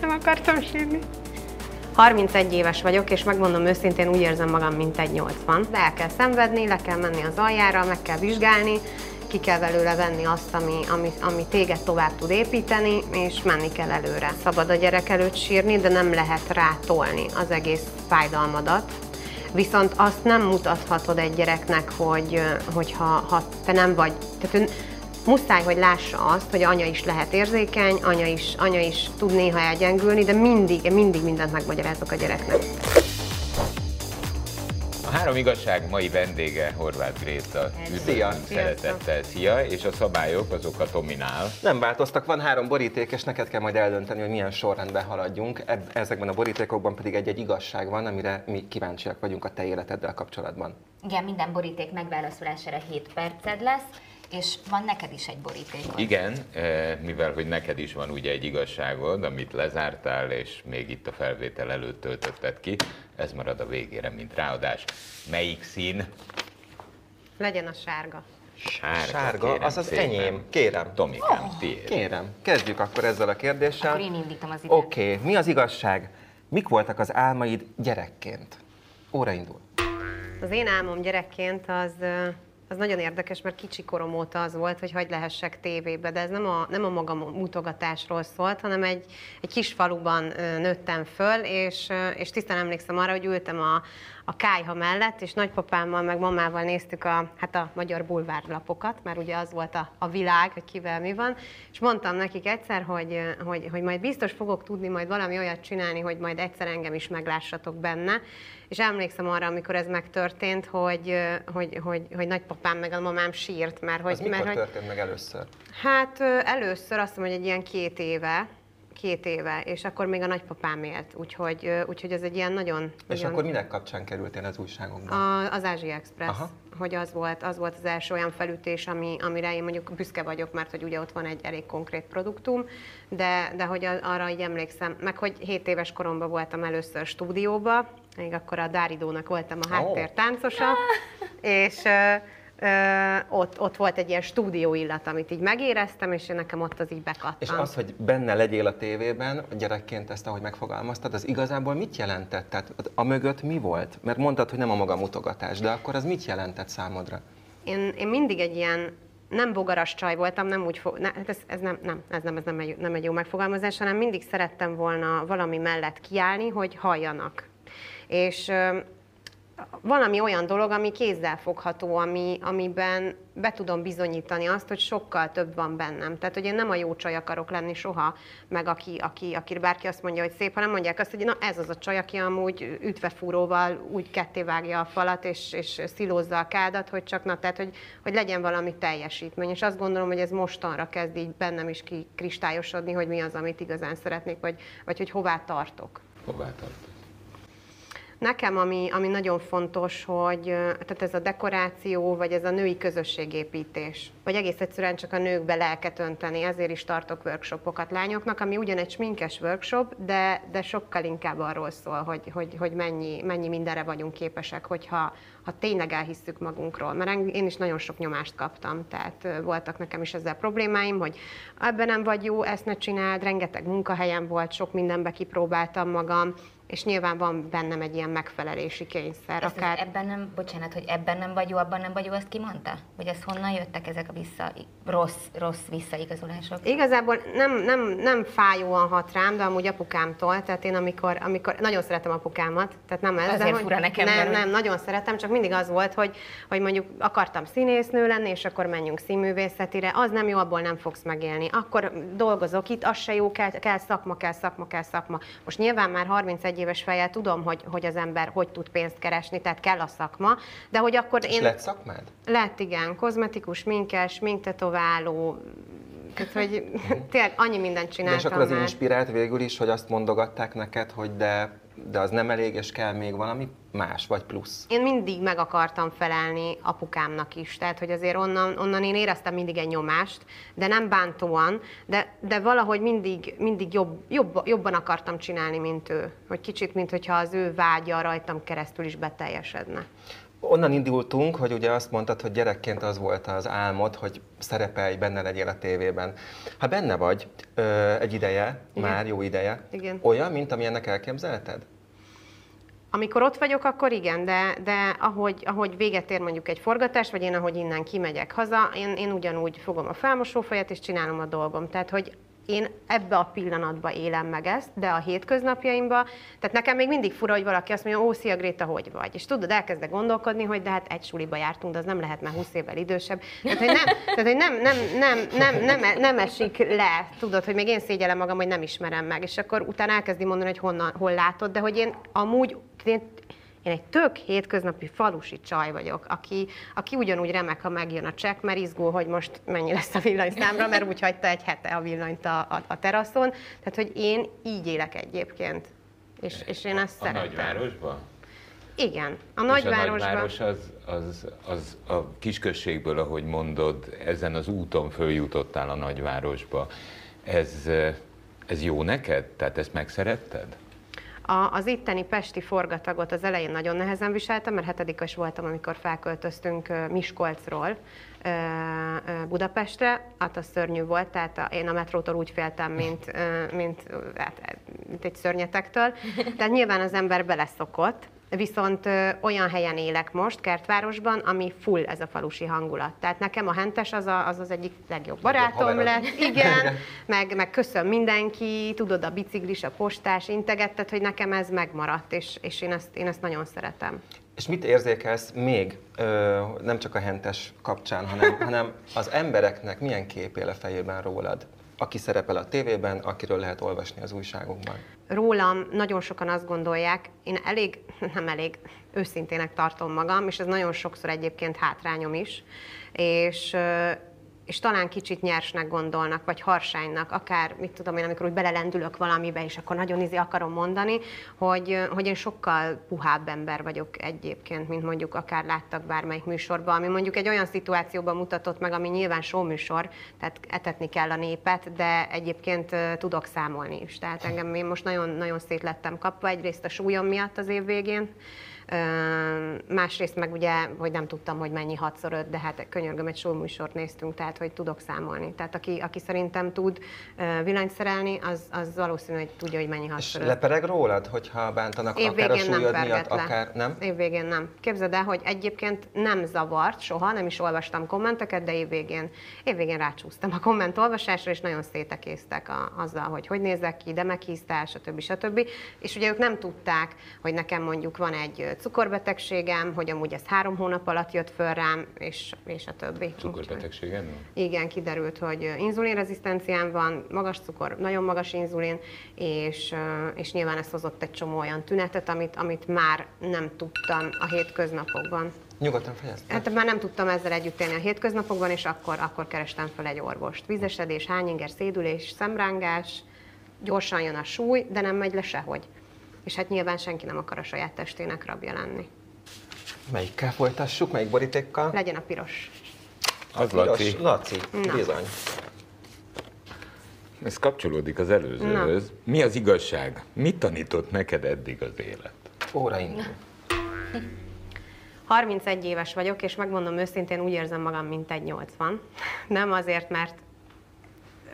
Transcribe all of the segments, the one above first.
Nem akartam sírni. 31 éves vagyok, és megmondom őszintén, úgy érzem magam, mint egy 80. De el kell szenvedni, le kell menni az aljára, meg kell vizsgálni, ki kell belőle venni azt, ami, ami, ami téged tovább tud építeni, és menni kell előre. Szabad a gyerek előtt sírni, de nem lehet rátolni az egész fájdalmadat. Viszont azt nem mutathatod egy gyereknek, hogy, hogy ha, ha te nem vagy, tehát ő muszáj, hogy lássa azt, hogy anya is lehet érzékeny, anya is, anya is tud néha elgyengülni, de mindig, mindig mindent megmagyarázok a gyereknek. A három igazság mai vendége Horváth Gréta. Szia. Szeretettel, szia, és a szabályok azok a Tominál. Nem változtak, van három boríték, és neked kell majd eldönteni, hogy milyen sorrendben haladjunk. Eb- ezekben a borítékokban pedig egy-egy igazság van, amire mi kíváncsiak vagyunk a te életeddel kapcsolatban. Igen, minden boríték megválaszolására 7 perced lesz, és van neked is egy borítékod. Igen, eh, mivel hogy neked is van ugye egy igazságod, amit lezártál, és még itt a felvétel előtt töltötted ki, ez marad a végére, mint ráadás. Melyik szín? Legyen a sárga. Sárga, Sárga, kérem az az szépen. enyém. Kérem. Tomikám, tiéd. Kérem, kezdjük akkor ezzel a kérdéssel. Akkor én indítom az időt. Oké, okay. mi az igazság? Mik voltak az álmaid gyerekként? Óra indul. Az én álmom gyerekként az, az nagyon érdekes, mert kicsi korom óta az volt, hogy hagy lehessek tévébe, de ez nem a, nem a maga mutogatásról szólt, hanem egy, egy kis faluban nőttem föl, és, és tisztán emlékszem arra, hogy ültem a, a kájha mellett, és nagypapámmal meg mamával néztük a, hát a magyar bulvárlapokat, mert ugye az volt a, a világ, hogy kivel mi van, és mondtam nekik egyszer, hogy, hogy, hogy majd biztos fogok tudni majd valami olyat csinálni, hogy majd egyszer engem is meglássatok benne, és emlékszem arra, amikor ez megtörtént, hogy, hogy, hogy, hogy nagypapám meg a mamám sírt, mert hogy... Az mikor mert, hogy történt meg először? Hát először azt mondom, hogy egy ilyen két éve, két éve, és akkor még a nagypapám élt, úgyhogy, úgyhogy ez egy ilyen nagyon... És nagyon akkor minek kapcsán kerültél az újságokba? a, az Ázsia Express, Aha. hogy az volt, az volt az első olyan felütés, ami, amire én mondjuk büszke vagyok, mert hogy ugye ott van egy elég konkrét produktum, de, de hogy arra így emlékszem, meg hogy 7 éves koromban voltam először stúdióba, még akkor a Dáridónak voltam a háttértáncosa, és ö, ö, ott, ott volt egy ilyen stúdió illat, amit így megéreztem, és nekem ott az így bekattant. És az, hogy benne legyél a tévében, gyerekként ezt, ahogy megfogalmaztad, az igazából mit jelentett? Tehát a mögött mi volt? Mert mondtad, hogy nem a maga mutogatás, de akkor az mit jelentett számodra? én, én mindig egy ilyen nem bogaras csaj voltam, nem úgy fog, ne, hát ez, ez, nem, nem, ez, nem, ez nem, egy, nem egy jó megfogalmazás, hanem mindig szerettem volna valami mellett kiállni, hogy halljanak. És valami olyan dolog, ami kézzelfogható, ami, amiben be tudom bizonyítani azt, hogy sokkal több van bennem. Tehát, hogy én nem a jó csaj akarok lenni soha, meg aki, aki, aki bárki azt mondja, hogy szép, hanem mondják azt, hogy na ez az a csaj, aki amúgy ütvefúróval úgy kettévágja a falat, és, és szilózza a kádat, hogy csak na, tehát, hogy, hogy legyen valami teljesítmény. És azt gondolom, hogy ez mostanra kezd így bennem is kikristályosodni, hogy mi az, amit igazán szeretnék, vagy, vagy hogy hová tartok. Hová tartod? Nekem, ami, ami nagyon fontos, hogy tehát ez a dekoráció, vagy ez a női közösségépítés, vagy egész egyszerűen csak a nőkbe lelket önteni, ezért is tartok workshopokat lányoknak, ami ugyan egy sminkes workshop, de, de sokkal inkább arról szól, hogy, hogy, hogy mennyi, mennyi mindenre vagyunk képesek, hogyha ha tényleg elhisszük magunkról. Mert én is nagyon sok nyomást kaptam, tehát voltak nekem is ezzel problémáim, hogy ebben nem vagy jó, ezt ne csináld, rengeteg munkahelyem volt, sok mindenbe kipróbáltam magam, és nyilván van bennem egy ilyen megfelelési kényszer. Ezt, Akár... ebben nem, bocsánat, hogy ebben nem vagy jó, abban nem vagy jó, azt ki mondta? Hogy ez honnan jöttek ezek a vissza, rossz, rossz visszaigazolások? Igazából nem, nem, nem fájóan hat rám, de amúgy apukámtól, tehát én amikor, amikor nagyon szeretem apukámat, tehát nem ez, de Azért hogy fura nekem, nem, mert- nem, nagyon szeretem, csak mindig az volt, hogy, hogy mondjuk akartam színésznő lenni, és akkor menjünk színművészetire, az nem jó, abból nem fogsz megélni. Akkor dolgozok itt, az se jó, kell, kell szakma, kell szakma, kell szakma. Most nyilván már 31 éves fejjel tudom, hogy, hogy az ember hogy tud pénzt keresni, tehát kell a szakma, de hogy akkor És én... lett szakmád? Lett, igen. Kozmetikus, minkes, sminktetováló, tehát, hogy tényleg annyi mindent De csináltam és akkor az már. inspirált végül is, hogy azt mondogatták neked, hogy de, de az nem elég, és kell még valami más, vagy plusz. Én mindig meg akartam felelni apukámnak is, tehát hogy azért onnan, onnan én éreztem mindig egy nyomást, de nem bántóan, de, de valahogy mindig, mindig jobb, jobb, jobban akartam csinálni, mint ő. Hogy kicsit, mint hogyha az ő vágya rajtam keresztül is beteljesedne. Onnan indultunk, hogy ugye azt mondtad, hogy gyerekként az volt az álmod, hogy szerepelj, benne legyél a tévében. Ha benne vagy ö, egy ideje, Igen. már jó ideje, Igen. olyan, mint amilyennek elképzelted? Amikor ott vagyok, akkor igen, de, de ahogy, ahogy véget ér mondjuk egy forgatás, vagy én ahogy innen kimegyek haza, én, én ugyanúgy fogom a felmosófejet és csinálom a dolgom. Tehát, hogy én ebbe a pillanatba élem meg ezt, de a hétköznapjaimba, tehát nekem még mindig fura, hogy valaki azt mondja, ó, szia Gréta, hogy vagy? És tudod, elkezdek gondolkodni, hogy de hát egy suliba jártunk, de az nem lehet már 20 évvel idősebb. Tehát, hogy nem, tehát, hogy nem, nem, nem, nem, nem, nem esik le, tudod, hogy még én szégyellem magam, hogy nem ismerem meg, és akkor utána elkezdi mondani, hogy honnan, hol látod, de hogy én amúgy, én, én egy tök hétköznapi falusi csaj vagyok, aki, aki ugyanúgy remek, ha megjön a csekk, mert izgul, hogy most mennyi lesz a villanyszámra, mert úgy hagyta egy hete a villanyt a, a, a teraszon. Tehát, hogy én így élek egyébként. És, és én ezt A szeretem. nagyvárosban? Igen, a És a nagyvárosban. nagyváros az, az, az a kisközségből, ahogy mondod, ezen az úton följutottál a nagyvárosba. Ez, ez jó neked? Tehát ezt megszeretted? A, az itteni pesti forgatagot az elején nagyon nehezen viseltem, mert hetedikes voltam, amikor felköltöztünk Miskolcról Budapestre. Hát az szörnyű volt, tehát a, én a metrótól úgy féltem, mint, mint, hát, mint egy szörnyetektől. Tehát nyilván az ember beleszokott, Viszont olyan helyen élek most, Kertvárosban, ami full ez a falusi hangulat. Tehát nekem a Hentes az a, az, az egyik legjobb barátom lett, igen, meg, meg köszön mindenki, tudod, a biciklis, a postás integettet, hogy nekem ez megmaradt, és, és én, ezt, én ezt nagyon szeretem. És mit érzékelsz még, ö, nem csak a hentes kapcsán, hanem, hanem az embereknek milyen kép él a fejében rólad? Aki szerepel a tévében, akiről lehet olvasni az újságokban. Rólam nagyon sokan azt gondolják, én elég, nem elég őszintének tartom magam, és ez nagyon sokszor egyébként hátrányom is, és, és talán kicsit nyersnek gondolnak, vagy harsánynak, akár, mit tudom én, amikor úgy belelendülök valamibe, és akkor nagyon izé akarom mondani, hogy, hogy én sokkal puhább ember vagyok egyébként, mint mondjuk akár láttak bármelyik műsorban, ami mondjuk egy olyan szituációban mutatott meg, ami nyilván showműsor, tehát etetni kell a népet, de egyébként tudok számolni is. Tehát engem én most nagyon, nagyon szét lettem kapva, egyrészt a súlyom miatt az év végén, Másrészt meg ugye, hogy nem tudtam, hogy mennyi 6 5 de hát könyörgöm, egy showműsort néztünk, tehát hogy tudok számolni. Tehát aki, aki szerintem tud ö, villanyt szerelni, az, az valószínű, hogy tudja, hogy mennyi 6 És 5 lepereg rólad, hogyha bántanak Év akár a végén nem súlyod miatt, le. akár nem? Év végén nem. Képzeld el, hogy egyébként nem zavart soha, nem is olvastam kommenteket, de év végén, év végén rácsúsztam a komment olvasásra, és nagyon szétekésztek a, azzal, hogy hogy nézek ki, de meghíztál, stb. stb. És ugye ők nem tudták, hogy nekem mondjuk van egy cukorbetegségem, hogy amúgy ez három hónap alatt jött föl rám, és, és a többi. Cukorbetegséged van? Igen, kiderült, hogy inzulinrezisztenciám van, magas cukor, nagyon magas inzulin, és, és nyilván ez hozott egy csomó olyan tünetet, amit, amit már nem tudtam a hétköznapokban. Nyugodtan fejezd. Hát már nem tudtam ezzel együtt élni a hétköznapokban, és akkor, akkor kerestem fel egy orvost. Vízesedés, hányinger, szédülés, szemrángás, gyorsan jön a súly, de nem megy le sehogy. És hát nyilván senki nem akar a saját testének rabja lenni. Melyikkel folytassuk? Melyik borítékkal? Legyen a piros. Az Piros. Laci, Laci, Na. bizony. ez kapcsolódik az előzőhöz. Mi az igazság? Mit tanított neked eddig az élet? Óraindul. 31 éves vagyok, és megmondom őszintén, úgy érzem magam, mint egy 80. Nem azért, mert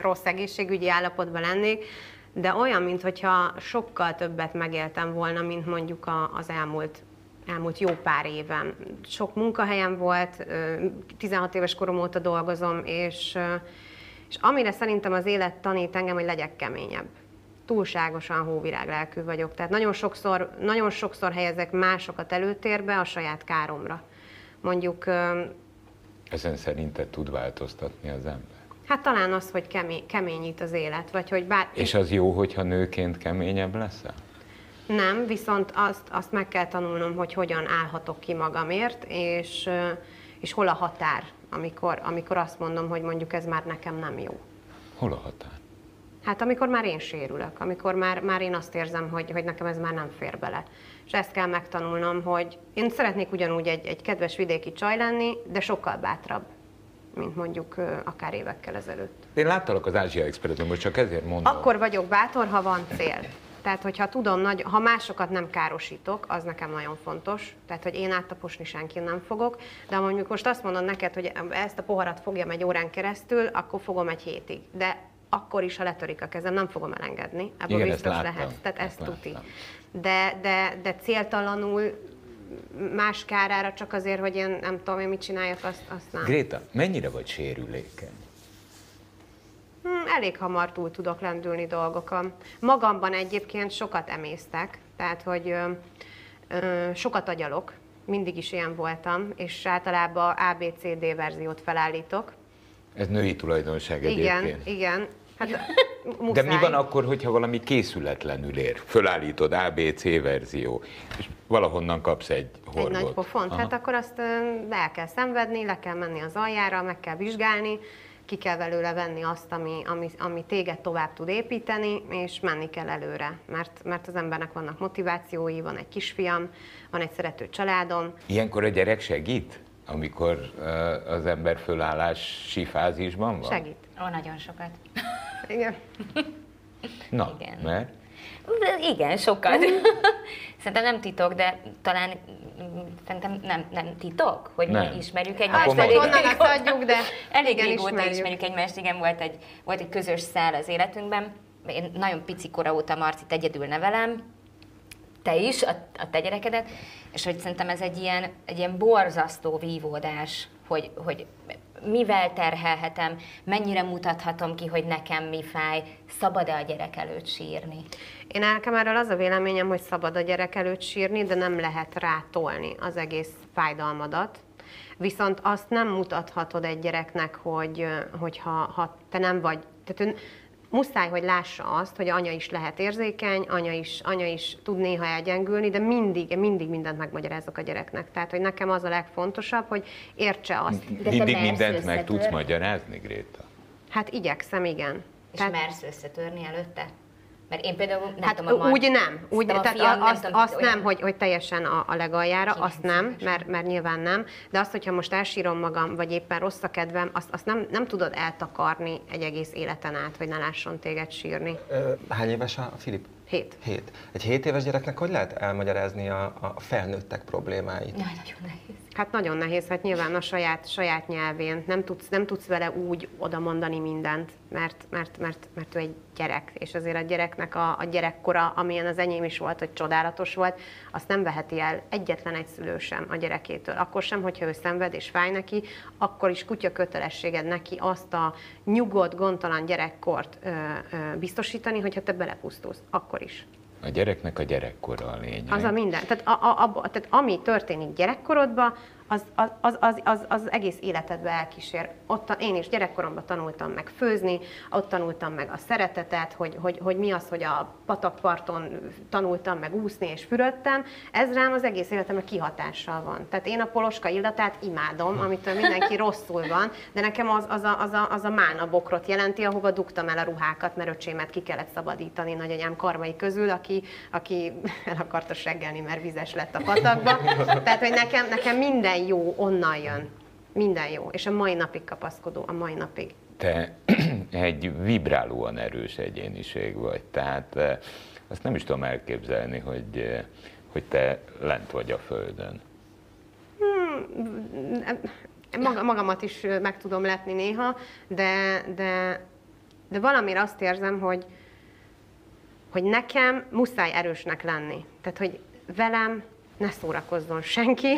rossz egészségügyi állapotban lennék, de olyan, mintha sokkal többet megéltem volna, mint mondjuk az elmúlt, elmúlt jó pár éven. Sok munkahelyem volt, ö, 16 éves korom óta dolgozom, és, és amire szerintem az élet tanít engem, hogy legyek keményebb. Túlságosan hóvirág lelkű vagyok. Tehát nagyon sokszor, nagyon sokszor helyezek másokat előtérbe a saját káromra. Mondjuk Ezen szerinted tud változtatni az ember? Hát talán az, hogy kemény, keményít az élet, vagy hogy bár... És az jó, hogyha nőként keményebb leszel? Nem, viszont azt, azt meg kell tanulnom, hogy hogyan állhatok ki magamért, és, és hol a határ, amikor, amikor azt mondom, hogy mondjuk ez már nekem nem jó. Hol a határ? Hát amikor már én sérülök, amikor már, már én azt érzem, hogy, hogy nekem ez már nem fér bele. És ezt kell megtanulnom, hogy én szeretnék ugyanúgy egy, egy kedves vidéki csaj lenni, de sokkal bátrabb, mint mondjuk akár évekkel ezelőtt. Én láttalak az Ázsia Expressben, most csak ezért mondom. Akkor vagyok bátor, ha van cél. Tehát, hogyha tudom, nagy, ha másokat nem károsítok, az nekem nagyon fontos. Tehát, hogy én áttaposni senki nem fogok. De ha mondjuk most azt mondod neked, hogy ezt a poharat fogjam egy órán keresztül, akkor fogom egy hétig. De akkor is, ha letörik a kezem, nem fogom elengedni. Ebből Igen, biztos lehet. Tehát Ezt ezt tuti. De, de, de céltalanul más kárára csak azért, hogy én nem tudom, én mit csináljak, azt, azt nem. Gréta, mennyire vagy sérülékeny? Hmm, elég hamar túl tudok lendülni dolgokon. Magamban egyébként sokat emésztek, tehát hogy ö, ö, sokat agyalok, mindig is ilyen voltam, és általában ABCD verziót felállítok. Ez női tulajdonság Igen, egyébként. igen. Hát, De muszáj. mi van akkor, hogyha valami készületlenül ér? Fölállítod ABC verzió, és valahonnan kapsz egy horgot. Egy nagy pofont. Aha. Hát akkor azt el kell szenvedni, le kell menni az aljára, meg kell vizsgálni, ki kell belőle venni azt, ami, ami, ami téged tovább tud építeni, és menni kell előre. Mert, mert az embernek vannak motivációi, van egy kisfiam, van egy szerető családom. Ilyenkor a gyerek segít, amikor az ember fölállási fázisban van? Segít. Ó, nagyon sokat. Igen. Na, Igen. mert Igen, sokat. Szerintem nem titok, de talán mm, szerintem nem, nem titok, hogy mi Nem. ismerjük Akkor egymást. mondom. elég Honnan ezt adjuk, de Elég igen, régóta ismerjük. ismerjük egymást, igen, volt egy, volt egy közös szál az életünkben. Én nagyon pici kora óta Marcit egyedül nevelem, te is, a, a te gyerekedet, és hogy szerintem ez egy ilyen, egy ilyen borzasztó vívódás, hogy, hogy mivel terhelhetem, mennyire mutathatom ki, hogy nekem mi fáj, szabad-e a gyerek előtt sírni. Én nekem erről az a véleményem, hogy szabad a gyerek előtt sírni, de nem lehet rátolni az egész fájdalmadat. Viszont azt nem mutathatod egy gyereknek, hogy, hogy ha, ha te nem vagy, tehát ő muszáj, hogy lássa azt, hogy anya is lehet érzékeny, anya is, anya is tud néha elgyengülni, de mindig, mindig mindent megmagyarázok a gyereknek. Tehát, hogy nekem az a legfontosabb, hogy értse azt. te mindig mindent meg tudsz magyarázni, Gréta? Hát igyekszem, igen. És Tehát... mersz összetörni előtte? Mert én például nem Hát tudom, a úgy nem, úgy, a tehát fiam, azt, tudom, azt nem, hogy, hogy teljesen a, a legaljára, azt nem, mert, mert nyilván nem, de azt, hogyha most elsírom magam, vagy éppen rossz a kedvem, azt, azt nem, nem tudod eltakarni egy egész életen át, hogy ne lásson téged sírni. Hány éves a Filip? Hét. Hét. Egy hét éves gyereknek hogy lehet elmagyarázni a, a felnőttek problémáit? Jaj, nagyon nehéz. Hát nagyon nehéz, hát nyilván a saját, saját nyelvén. Nem tudsz, nem tudsz vele úgy oda mondani mindent, mert, mert, mert, mert ő egy gyerek, és azért a gyereknek a, a gyerekkora, amilyen az enyém is volt, hogy csodálatos volt, azt nem veheti el egyetlen egy szülő sem a gyerekétől. Akkor sem, hogyha ő szenved és fáj neki, akkor is kutya kötelességed neki azt a nyugodt, gondtalan gyerekkort ö, ö, biztosítani, hogyha te belepusztulsz. Akkor is. A gyereknek a gyerekkora a lényeg. Az a minden. Tehát, a, a, a, tehát ami történik gyerekkorodban, az, az, az, az, az, egész életedbe elkísér. Ott én is gyerekkoromban tanultam meg főzni, ott tanultam meg a szeretetet, hogy, hogy, hogy mi az, hogy a patakparton tanultam meg úszni és fürödtem. Ez rám az egész életemre kihatással van. Tehát én a poloska illatát imádom, amitől mindenki rosszul van, de nekem az, az, a, az, a, az a mána bokrot jelenti, ahova dugtam el a ruhákat, mert öcsémet ki kellett szabadítani nagyanyám karmai közül, aki, aki el akarta seggelni, mert vizes lett a patakba. Tehát, hogy nekem, nekem minden jó onnan jön. Minden jó. És a mai napig kapaszkodó, a mai napig. Te egy vibrálóan erős egyéniség vagy, tehát eh, azt nem is tudom elképzelni, hogy, eh, hogy te lent vagy a földön. Maga, magamat is ö, meg tudom letni néha, de, de, de valamire azt érzem, hogy, hogy nekem muszáj erősnek lenni. Tehát, hogy velem ne szórakozzon senki,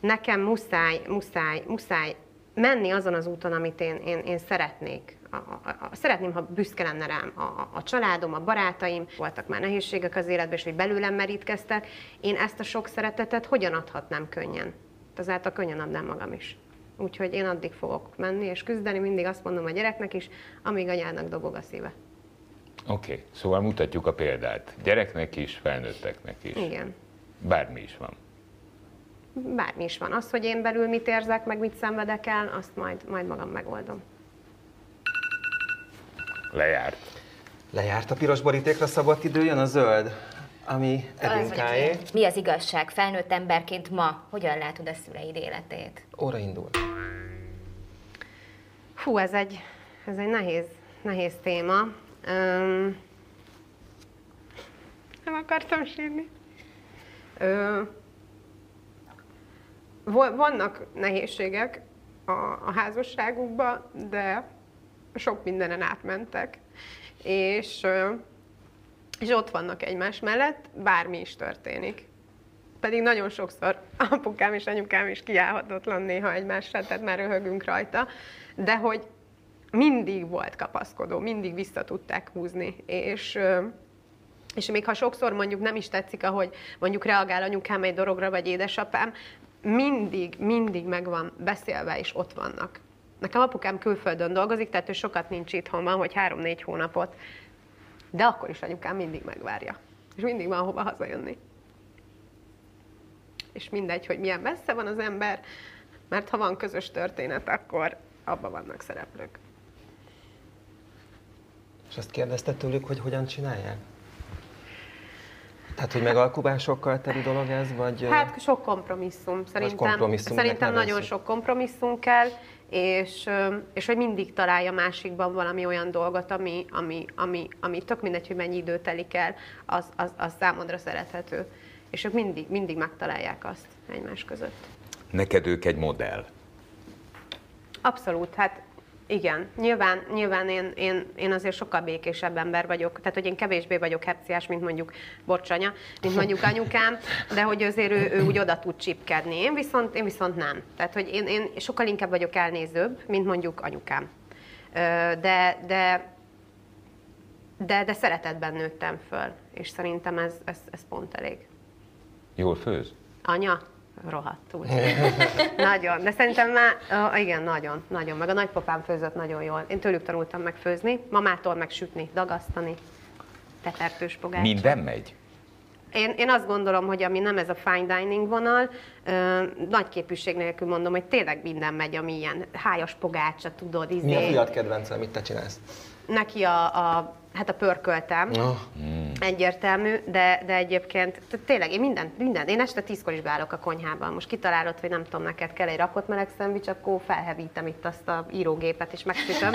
nekem muszáj, muszáj, muszáj menni azon az úton, amit én, én, én szeretnék. A, a, a, szeretném, ha büszke lenne rám a, a, a családom, a barátaim, voltak már nehézségek az életben, és hogy belőlem merítkeztek. Én ezt a sok szeretetet hogyan adhatnám könnyen? Ezáltal könnyen adnám magam is. Úgyhogy én addig fogok menni és küzdeni, mindig azt mondom a gyereknek is, amíg anyának dobog a szíve. Oké, okay. szóval mutatjuk a példát. Gyereknek is, felnőtteknek is. Igen. Bármi is van. Bármi is van. Az, hogy én belül mit érzek, meg mit szenvedek el, azt majd, majd magam megoldom. Lejárt. Lejárt a piros borítékra szabott idő, jön a zöld, ami Edinkáé. Mi az igazság? Felnőtt emberként ma hogyan látod a szüleid életét? Óra indul. Hú, ez egy, ez egy nehéz, nehéz téma. Öm, Nem akartam sírni. Ö, vannak nehézségek a, a házasságukban, de sok mindenen átmentek. És, ö, és ott vannak egymás mellett, bármi is történik. Pedig nagyon sokszor apukám és anyukám is kiállhatatlan néha egymásra, tehát már röhögünk rajta, de hogy mindig volt kapaszkodó, mindig vissza tudták húzni, és és még ha sokszor mondjuk nem is tetszik, ahogy mondjuk reagál anyukám egy dologra, vagy édesapám, mindig, mindig meg van beszélve, és ott vannak. Nekem apukám külföldön dolgozik, tehát ő sokat nincs itthon, van, hogy három-négy hónapot, de akkor is anyukám mindig megvárja. És mindig van hova hazajönni. És mindegy, hogy milyen messze van az ember, mert ha van közös történet, akkor abban vannak szereplők. És azt kérdezte tőlük, hogy hogyan csinálják? Tehát, hogy megalkuvásokkal teli dolog ez, vagy... Hát sok kompromisszum. Szerintem, szerintem nagyon nevezzük. sok kompromisszum kell, és, és hogy mindig találja másikban valami olyan dolgot, ami, ami, ami, ami tök mindegy, hogy mennyi idő telik el, az, az, az számodra szerethető. És ők mindig, mindig megtalálják azt egymás között. Neked ők egy modell. Abszolút, hát igen. Nyilván, nyilván én, én, én azért sokkal békésebb ember vagyok, tehát hogy én kevésbé vagyok hepciás, mint mondjuk Borcsanya, mint mondjuk anyukám, de hogy azért ő, ő úgy oda tud csipkedni. Én viszont, én viszont nem. Tehát, hogy én, én sokkal inkább vagyok elnézőbb, mint mondjuk anyukám. De, de, de, de szeretetben nőttem föl, és szerintem ez, ez, ez pont elég. Jól főz? Anya? Rohadtul. nagyon. De szerintem már, uh, igen, nagyon, nagyon. Meg a nagypapám főzött nagyon jól. Én tőlük tanultam meg főzni, mamától meg sütni, dagasztani, tetertős pogácsa. Minden megy? Én, én azt gondolom, hogy ami nem ez a fine dining vonal, ö, nagy képűség nélkül mondom, hogy tényleg minden megy, ami ilyen hájas pogácsa, tudod, izé. Mi a fiat kedvence, amit te csinálsz? Neki a, a hát a pörköltem, Oh. Egyértelmű, de, de egyébként tehát tényleg én minden, minden, én este tízkor is beállok a konyhában. Most kitalálod, hogy nem tudom, neked kell egy rakott meleg szendvics, akkor felhevítem itt azt a írógépet és megsütöm.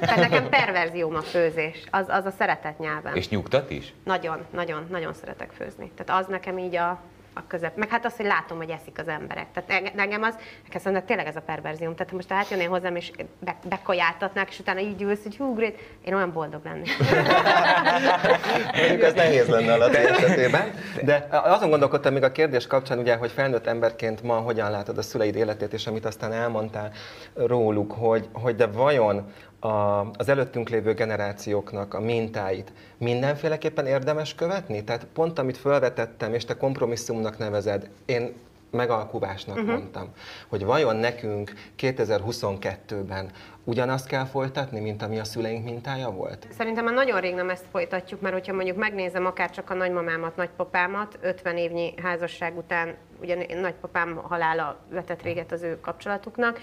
Tehát nekem perverzióm a főzés, az, az a szeretet nyelvem. És nyugtat is? Nagyon, nagyon, nagyon szeretek főzni. Tehát az nekem így a, a közep. Meg hát az, hogy látom, hogy eszik az emberek. Tehát enge- engem az, szerintem tényleg ez a perverzióm. Tehát most átjönnél hozzám, és be, bekajáltatnák, és utána így ülsz, hogy hú, great, én olyan boldog lennék. Mondjuk ez nehéz lenne a Laci esetében. De azon gondolkodtam még a kérdés kapcsán, ugye, hogy felnőtt emberként ma hogyan látod a szüleid életét, és amit aztán elmondtál róluk, hogy, hogy de vajon a, az előttünk lévő generációknak a mintáit mindenféleképpen érdemes követni? Tehát pont amit felvetettem, és te kompromisszumnak nevezed, én megalkuvásnak uh-huh. mondtam, hogy vajon nekünk 2022-ben ugyanazt kell folytatni, mint ami a szüleink mintája volt? Szerintem már nagyon rég nem ezt folytatjuk, mert hogyha mondjuk megnézem akár csak a nagymamámat, nagypapámat, 50 évnyi házasság után, ugye nagypapám halála vetett véget az ő kapcsolatuknak,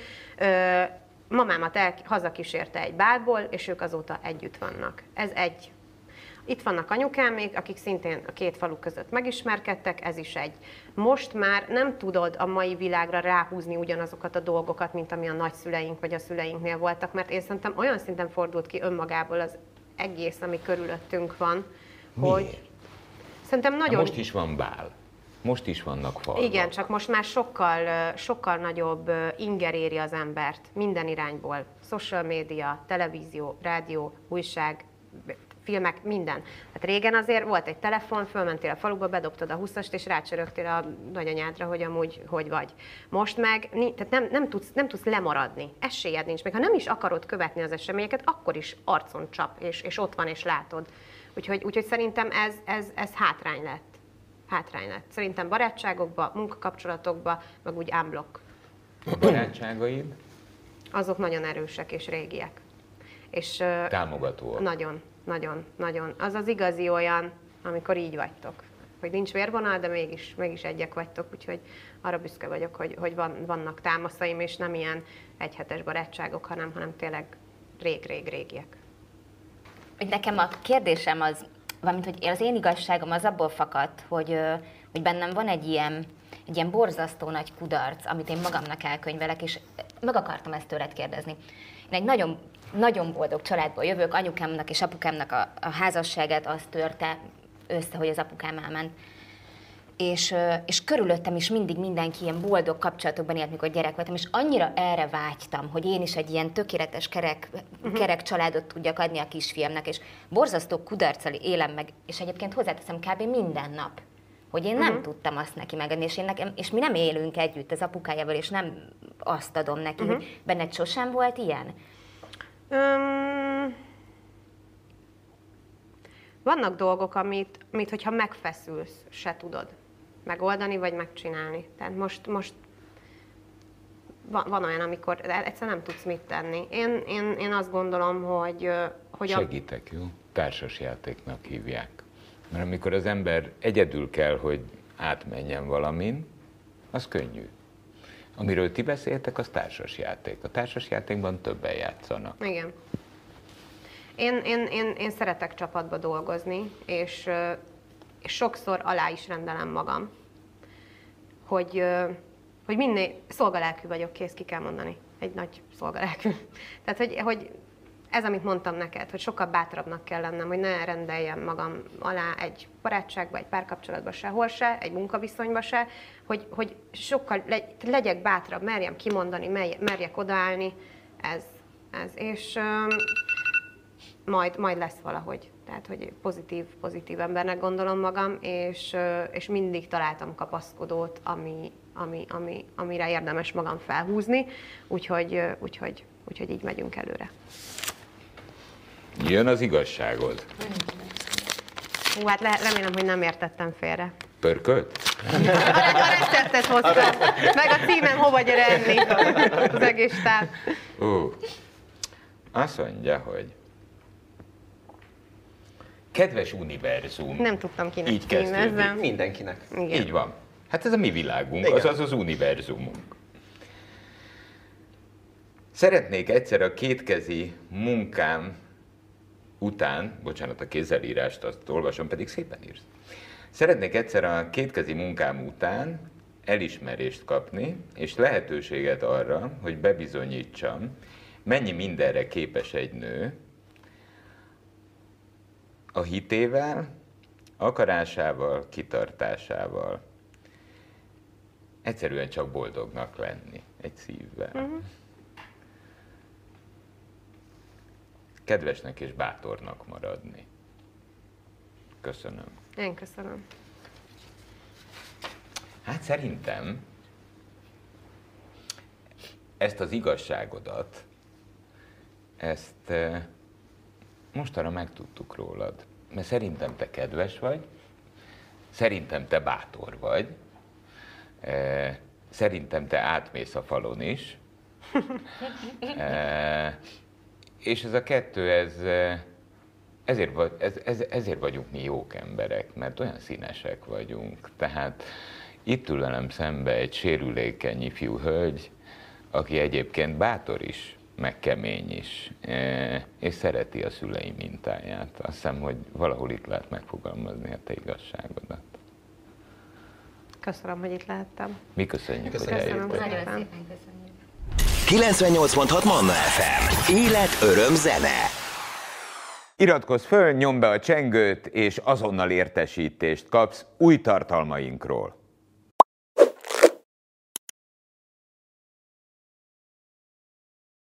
mamámat el, hazakísérte egy bálból, és ők azóta együtt vannak. Ez egy. Itt vannak anyukámék, akik szintén a két falu között megismerkedtek, ez is egy. Most már nem tudod a mai világra ráhúzni ugyanazokat a dolgokat, mint ami a nagyszüleink vagy a szüleinknél voltak, mert én szerintem olyan szinten fordult ki önmagából az egész, ami körülöttünk van, hogy Miért? szerintem Nagyon... nagyon... Most is van bál. Most is vannak falvak. Igen, csak most már sokkal, sokkal nagyobb inger éri az embert minden irányból. Social média, televízió, rádió, újság, filmek, minden. Hát régen azért volt egy telefon, fölmentél a faluba, bedobtad a 20-ast, és rácsörögtél a nagyanyádra, hogy amúgy hogy vagy. Most meg tehát nem, nem, tudsz, nem tudsz lemaradni, esélyed nincs. Még ha nem is akarod követni az eseményeket, akkor is arcon csap, és, és ott van, és látod. Úgyhogy, úgyhogy szerintem ez, ez, ez hátrány lett hátrány lett. Szerintem barátságokba, munkakapcsolatokba, meg úgy unblock. A barátságaid Azok nagyon erősek és régiek. És támogatóak. nagyon, nagyon, nagyon. Az az igazi olyan, amikor így vagytok. Hogy nincs vérvonal, de mégis, mégis egyek vagytok, úgyhogy arra büszke vagyok, hogy, hogy van, vannak támaszaim, és nem ilyen egyhetes barátságok, hanem, hanem tényleg rég-rég-régiek. nekem a kérdésem az, valamint, hogy az én igazságom az abból fakadt, hogy, hogy bennem van egy ilyen, egy ilyen borzasztó nagy kudarc, amit én magamnak elkönyvelek, és meg akartam ezt tőled kérdezni. Én egy nagyon, nagyon boldog családból jövök, anyukámnak és apukámnak a, a házasságát az törte, össze, hogy az apukám elment. És, és körülöttem is mindig mindenki ilyen boldog kapcsolatokban élt, mikor gyerek voltam, és annyira erre vágytam, hogy én is egy ilyen tökéletes kerek, kerek családot tudjak adni a kisfiamnak, és borzasztó kudarccal élem meg, és egyébként hozzáteszem kb. minden nap hogy én nem tudtam azt neki megadni, és, én nekem, és mi nem élünk együtt az apukájával, és nem azt adom neki, hogy benned sosem volt ilyen? Öm, vannak dolgok, amit, amit, hogyha megfeszülsz, se tudod megoldani, vagy megcsinálni. Tehát most, most van, van olyan, amikor egyszerűen nem tudsz mit tenni. Én, én, én azt gondolom, hogy, hogy a, Segítek, jó? Társasjátéknak hívják. Mert amikor az ember egyedül kell, hogy átmenjen valamin, az könnyű. Amiről ti beszéltek, az társasjáték. A társasjátékban többen játszanak. Igen. Én, én, én, én szeretek csapatba dolgozni, és, és sokszor alá is rendelem magam, hogy, hogy minél szolgalelkű vagyok, kész ki kell mondani. Egy nagy szolgalelkű. Tehát, hogy, hogy ez, amit mondtam neked, hogy sokkal bátrabbnak kell lennem, hogy ne rendeljem magam alá egy barátságba, egy párkapcsolatba sehol se, egy munkaviszonyba se, hogy, hogy sokkal legy, legyek bátrabb, merjem kimondani, merje- merjek odaállni, ez, ez. És öm, majd, majd lesz valahogy. Tehát, hogy pozitív, pozitív embernek gondolom magam, és, és mindig találtam kapaszkodót, ami, ami, ami, amire érdemes magam felhúzni, úgyhogy, úgyhogy, úgyhogy így megyünk előre. Jön az igazságod. Hú, hát le, remélem, hogy nem értettem félre. Pörkölt? A receptet hoztam, meg a címem hova gyere enni, az egész táv. Ó, azt mondja, hogy Kedves univerzum. Nem tudtam kinek Így kezdődik. címezzem. Mindenkinek. Igen. Így van. Hát ez a mi világunk, Igen. azaz az univerzumunk. Szeretnék egyszer a kétkezi munkám után, bocsánat, a kézzelírást azt olvasom, pedig szépen írsz. Szeretnék egyszer a kétkezi munkám után elismerést kapni, és lehetőséget arra, hogy bebizonyítsam, mennyi mindenre képes egy nő, a hitével, akarásával, kitartásával. Egyszerűen csak boldognak lenni egy szívvel. Uh-huh. Kedvesnek és bátornak maradni. Köszönöm. Én köszönöm. Hát szerintem ezt az igazságodat, ezt eh, mostanra megtudtuk rólad. Mert szerintem te kedves vagy, szerintem te bátor vagy, eh, szerintem te átmész a falon is, Eh, és ez a kettő, ez, eh, ezért, vagy, ez, ez, ezért vagyunk mi jók emberek, mert olyan színesek vagyunk. Tehát itt ül velem szembe egy sérülékeny ifjú hölgy, aki egyébként bátor is, meg kemény is, eh, és szereti a szülei mintáját. Azt hiszem, hogy valahol itt lehet megfogalmazni a te igazságodat. Köszönöm, hogy itt lehettem. Mi köszönjük, Köszönöm. hogy Köszönöm. eljöttél. Nagyon szépen köszönjük. 98.6 Manna FM. Élet, öröm, zene. Iratkozz föl, nyomd be a csengőt, és azonnal értesítést kapsz új tartalmainkról.